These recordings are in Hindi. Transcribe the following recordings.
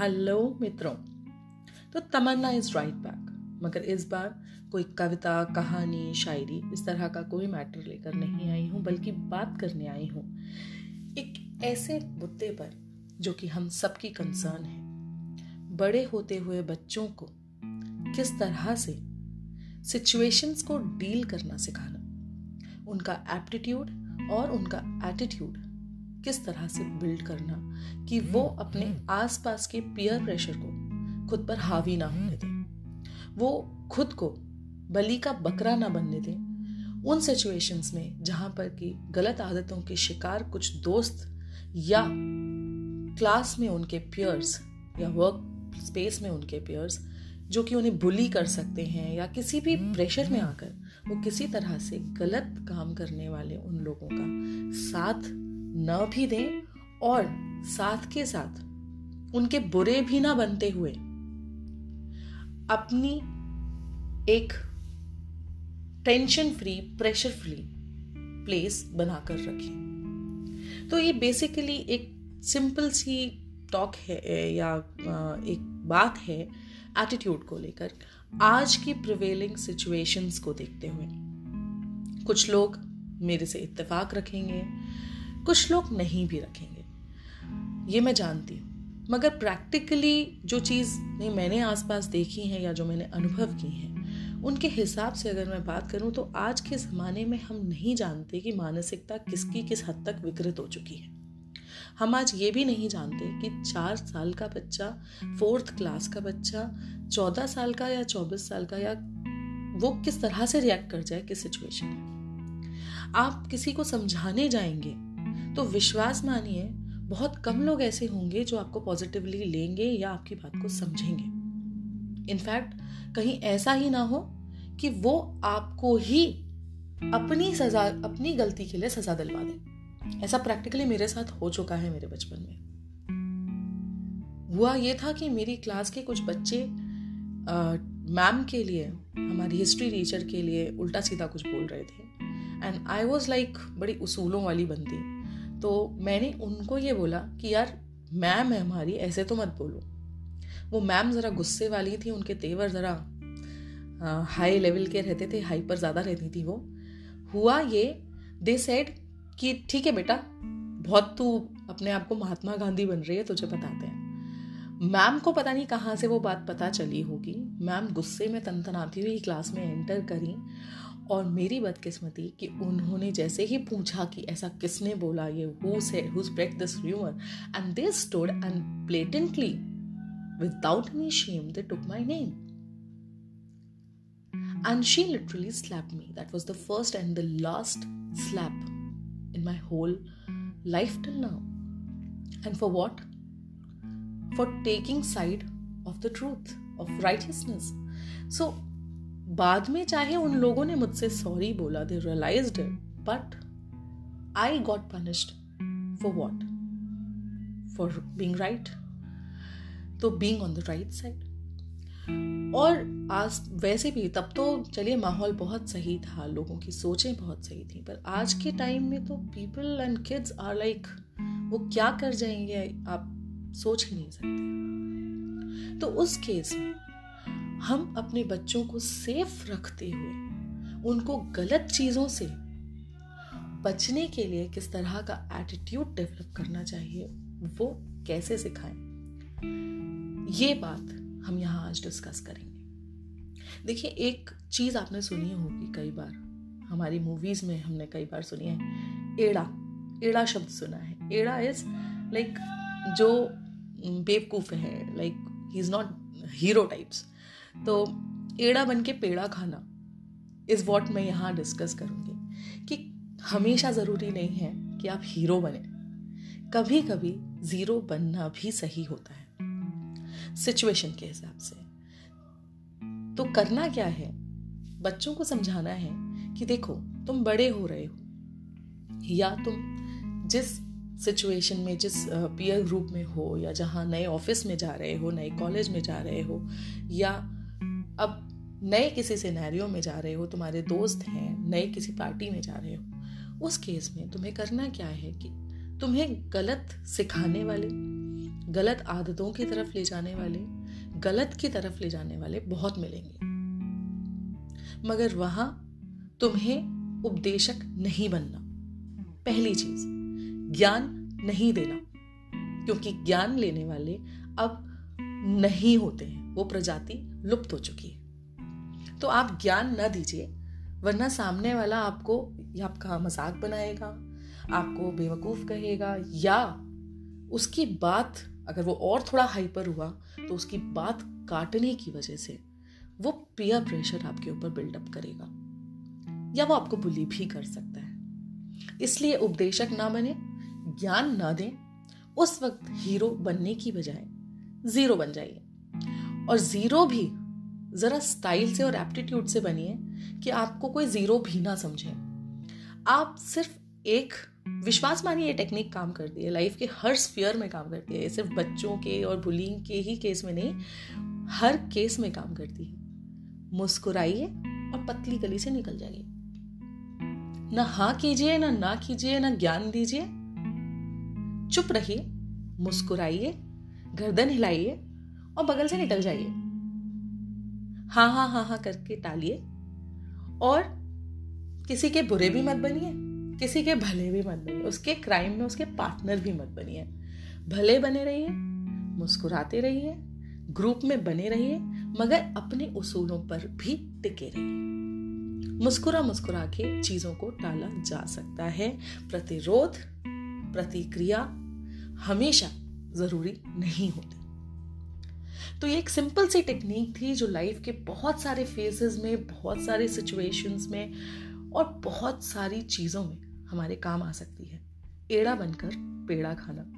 हेलो मित्रों। तो तमन्ना इज़ राइट बैक मगर इस बार कोई कविता, कहानी, शायरी इस तरह का कोई मैटर लेकर नहीं आई हूँ, बल्कि बात करने आई हूँ। एक ऐसे मुद्दे पर जो कि हम सबकी कंसर्न है। बड़े होते हुए बच्चों को किस तरह से सिचुएशंस को डील करना सिखाना। उनका एप्टीट्यूड और उनका एटीट्यूड किस तरह से बिल्ड करना कि वो अपने आसपास के पीयर प्रेशर को खुद पर हावी ना होने दें। वो खुद को बलि का बकरा ना बनने दें। उन सिचुएशंस में जहाँ पर कि गलत आदतों के शिकार कुछ दोस्त या क्लास में उनके पियर्स या वर्क स्पेस में उनके पियर्स जो कि उन्हें बुली कर सकते हैं या किसी भी प्रेशर में आकर वो किसी तरह से गलत काम करने वाले उन लोगों का साथ न भी दें और साथ के साथ उनके बुरे भी ना बनते हुए अपनी एक tension free pressure free place बनाकर रखें। तो ये बेसिकली एक सिंपल सी टॉक है या एक बात है एटीट्यूड को लेकर। आज की प्रिवेलिंग सिचुएशंस को देखते हुए कुछ लोग मेरे से इत्तेफाक रखेंगे कुछ लोग नहीं भी रखेंगे। ये मैं जानती हूँ। मगर प्रैक्टिकली जो चीज़ नहीं, मैंने आसपास देखी है या जो मैंने अनुभव की है, उनके हिसाब से अगर मैं बात करूँ तो आज के ज़माने में हम नहीं जानते कि मानसिकता किसकी किस हद तक विकृत हो चुकी है। हम आज ये भी नहीं जानते कि चार साल का बच्चा, फोर्थ क्लास का बच्चा, चौदह साल का या चौबीस साल का या वो किस तरह से रिएक्ट कर जाए, किस सिचुएशन में। आप किसी को समझाने जाएँगे तो विश्वास मानिए, बहुत कम लोग ऐसे होंगे जो आपको पॉजिटिवली लेंगे या आपकी बात को समझेंगे। इनफैक्ट कहीं ऐसा ही ना हो कि वो आपको ही अपनी सजा, अपनी गलती के लिए सजा दिलवा दे। ऐसा प्रैक्टिकली मेरे साथ हो चुका है मेरे बचपन में। हुआ ये था कि मेरी क्लास के कुछ बच्चे मैम के लिए, हमारी हिस्ट्री टीचर के लिए उल्टा सीधा कुछ बोल रहे थे। एंड आई वॉज़ लाइक बड़ी उसूलों वाली बंदी। तो मैंने उनको ये बोला कि यार मैम है हमारी, ऐसे तो मत बोलो। वो मैम ज़रा गुस्से वाली थी, उनके तेवर ज़रा हाई लेवल के रहते थे हाई पर ज़्यादा रहती थी वो। हुआ ये दे सेड कि ठीक है बेटा, बहुत तू अपने आप को महात्मा गांधी बन रही है, तुझे बताते हैं। मैम को पता नहीं कहाँ से वो बात पता चली होगी। मैम गुस्से में तनतनाती हुई क्लास में एंटर करी और मेरी बदकिस्मती कि उन्होंने जैसे ही पूछा कि ऐसा किसने बोला, ये who say who spread this rumour and they stood and blatantly without any shame they took my name and she literally slap me that was the first and the last slap in my whole life till now and for what for taking side of the truth of righteousness so बाद में चाहे उन लोगों ने मुझसे सॉरी बोला they realise but I got punished for what for being right तो being on the right side और आज वैसे भी तब तो चलिए माहौल बहुत सही था, लोगों की सोचें बहुत सही थी, पर आज के टाइम में तो people and kids are like वो क्या कर जाएँगे आप सोच ही नहीं सकते। तो उस केस में हम अपने बच्चों को सेफ़ रखते हुए, उनको गलत चीज़ों से बचने के लिए किस तरह का एटीट्यूड डेवलप करना चाहिए, वो कैसे सिखाएँ? ये बात हम यहाँ आज डिस्कस करेंगे। देखिए, एक चीज़ आपने सुनी होगी कई बार, हमारी मूवीज़ में हमने कई बार सुनी है, एड़ा। एड़ा शब्द सुना है। एड़ा इज़ लाइक जो बेवकूफ़ है like he is not hero types तो एड़ा बन के पेड़ा खाना इज़ वॉट मैं यहाँ डिस्कस करूँगी कि हमेशा ज़रूरी नहीं है कि आप हीरो बने। कभी कभी ज़ीरो बनना भी सही होता है। सिचुएशन के हिसाब से। तो करना क्या है? बच्चों को समझाना है कि देखो, तुम बड़े हो रहे हो। या तुम जिस सिचुएशन में, जिस पीयर ग्रुप में हो या जहाँ नए ऑफ़िस में जा रहे हो, नए कॉलेज में जा रहे हो, या अब नए किसी सिनेरियो में जा रहे हो, तुम्हारे दोस्त हैं, नए किसी पार्टी में जा रहे हो, उस केस में तुम्हें करना क्या है कि तुम्हें गलत सिखाने वाले, गलत आदतों की तरफ़ ले जाने वाले, गलत की तरफ़ ले जाने वाले बहुत मिलेंगे। मगर वहाँ तुम्हें उपदेशक नहीं बनना। पहली चीज़, ज्ञान नहीं देना, क्योंकि ज्ञान लेने वाले अब नहीं होते हैं। वो प्रजाति लुप्त हो चुकी है। तो आप ज्ञान न दीजिए, वरना सामने वाला आपको आपका मज़ाक बनाएगा, आपको बेवकूफ़ कहेगा, या उसकी बात अगर वो और थोड़ा हाइपर हुआ तो उसकी बात काटने की वजह से वो पीयर प्रेशर आपके ऊपर बिल्डअप करेगा। या वो आपको बुली भी कर सकता है। इसलिए उपदेशक ना बने, ज्ञान ना दें, उस वक्त हीरो बनने की बजाय ज़ीरो बन जाइए। और ज़ीरो भी जरा स्टाइल से और एप्टीट्यूड से बनिए कि आपको कोई ज़ीरो भी ना समझे। आप सिर्फ़ एक विश्वास मानिए ये टेक्निक काम करती है लाइफ के हर स्फीयर में काम करती है। सिर्फ़ बच्चों के और बुलिंग के ही केस में नहीं, हर केस में काम करती है। मुस्कुराइए और पतली गली से निकल जाइए। ना हा कीजिए, ना ना कीजिए, ना ज्ञान दीजिए। चुप रहिए, मुस्कुराइए, गर्दन हिलाइए और बगल से निकल जाइए। हाँ हाँ हाँ हाँ करके टालिए। और किसी के बुरे भी मत बनिए, किसी के भले भी मत बनिए, उसके क्राइम में उसके पार्टनर भी मत बनिए। भले बने रहिए, मुस्कुराते रहिए ग्रुप में बने रहिए, मगर अपने उसूलों पर भी टिके रहिए। मुस्कुरा मुस्कुरा के चीज़ों को टाला जा सकता है। प्रतिरोध, प्रतिक्रिया हमेशा ज़रूरी नहीं होती। तो ये एक सिंपल सी टेक्निक थी जो लाइफ के बहुत सारे फेजेस में, बहुत सारे सिचुएशंस में और बहुत सारी चीज़ों में हमारे काम आ सकती है। एड़ा बनकर पेड़ा खाना।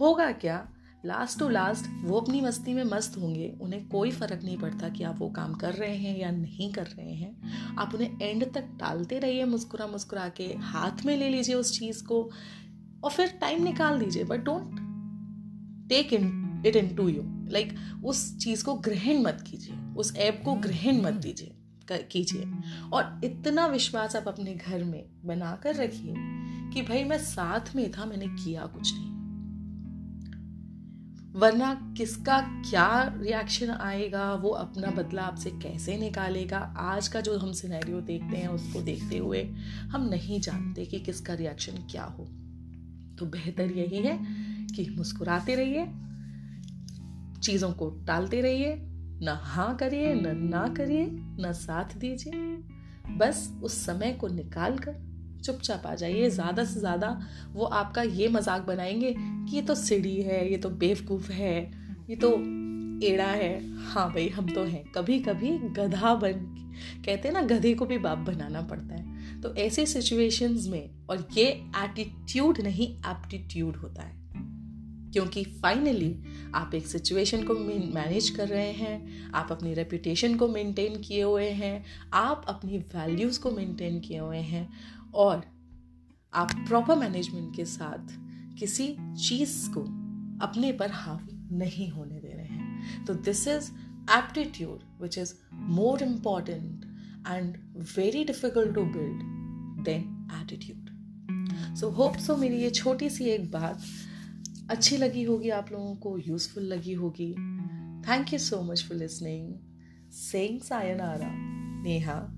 होगा क्या? लास्ट टू लास्ट वो अपनी मस्ती में मस्त होंगे, उन्हें कोई फ़र्क नहीं पड़ता कि आप वो काम कर रहे हैं या नहीं कर रहे हैं। आप उन्हें एंड तक टालते रहिए मुस्कुरा मुस्कुरा के, हाथ में ले लीजिए उस चीज़ को और फिर टाइम निकाल दीजिए but don't take in it in to you like उस चीज़ को ग्रहण मत कीजिए। उस ऐप को ग्रहण मत दीजिए। कीजिए। और इतना विश्वास आप अपने घर में बनाकर रखिए कि भाई मैं साथ में था, मैंने किया कुछ नहीं। वरना किसका क्या रिएक्शन आएगा? वो अपना बदला आपसे कैसे निकालेगा? आज का जो हम सिनेरियो देखते हैं, उसको देखते हुए हम नहीं जानते कि किसका रिएक्शन क्या हो। तो बेहतर यही है कि मुस्कुराते रहिए चीज़ों को टालते रहिए, न हाँ करिए, न ना करिए, न साथ दीजिए। बस उस समय को निकाल कर चुपचाप आ जाइए। ज़्यादा से ज़्यादा वो आपका ये मज़ाक बनाएँगे कि ये तो सीढ़ी है, ये तो बेवकूफ़ है, ये तो एड़ा है। हाँ भाई, हम तो हैं। कभी कभी गधा बन कहते हैं ना, गधे को भी बाप बनाना पड़ता है। तो ऐसे सिचुएशंस में, और ये एटीट्यूड नहीं एप्टीट्यूड होता है। क्योंकि फाइनली आप एक सिचुएशन को मैनेज कर रहे हैं, आप अपनी रेपुटेशन को मेंटेन किए हुए हैं, आप अपनी वैल्यूज़ को मेंटेन किए हुए हैं और आप प्रॉपर मैनेजमेंट के साथ किसी चीज़ को अपने पर हावी नहीं होने दे रहे हैं। तो this is aptitude which is more important and very difficult to build than attitude so hope so मेरी ये छोटी सी एक बात अच्छी लगी होगी, आप लोगों को यूजफुल लगी होगी। Thank you so much for listening saying sayonara Neha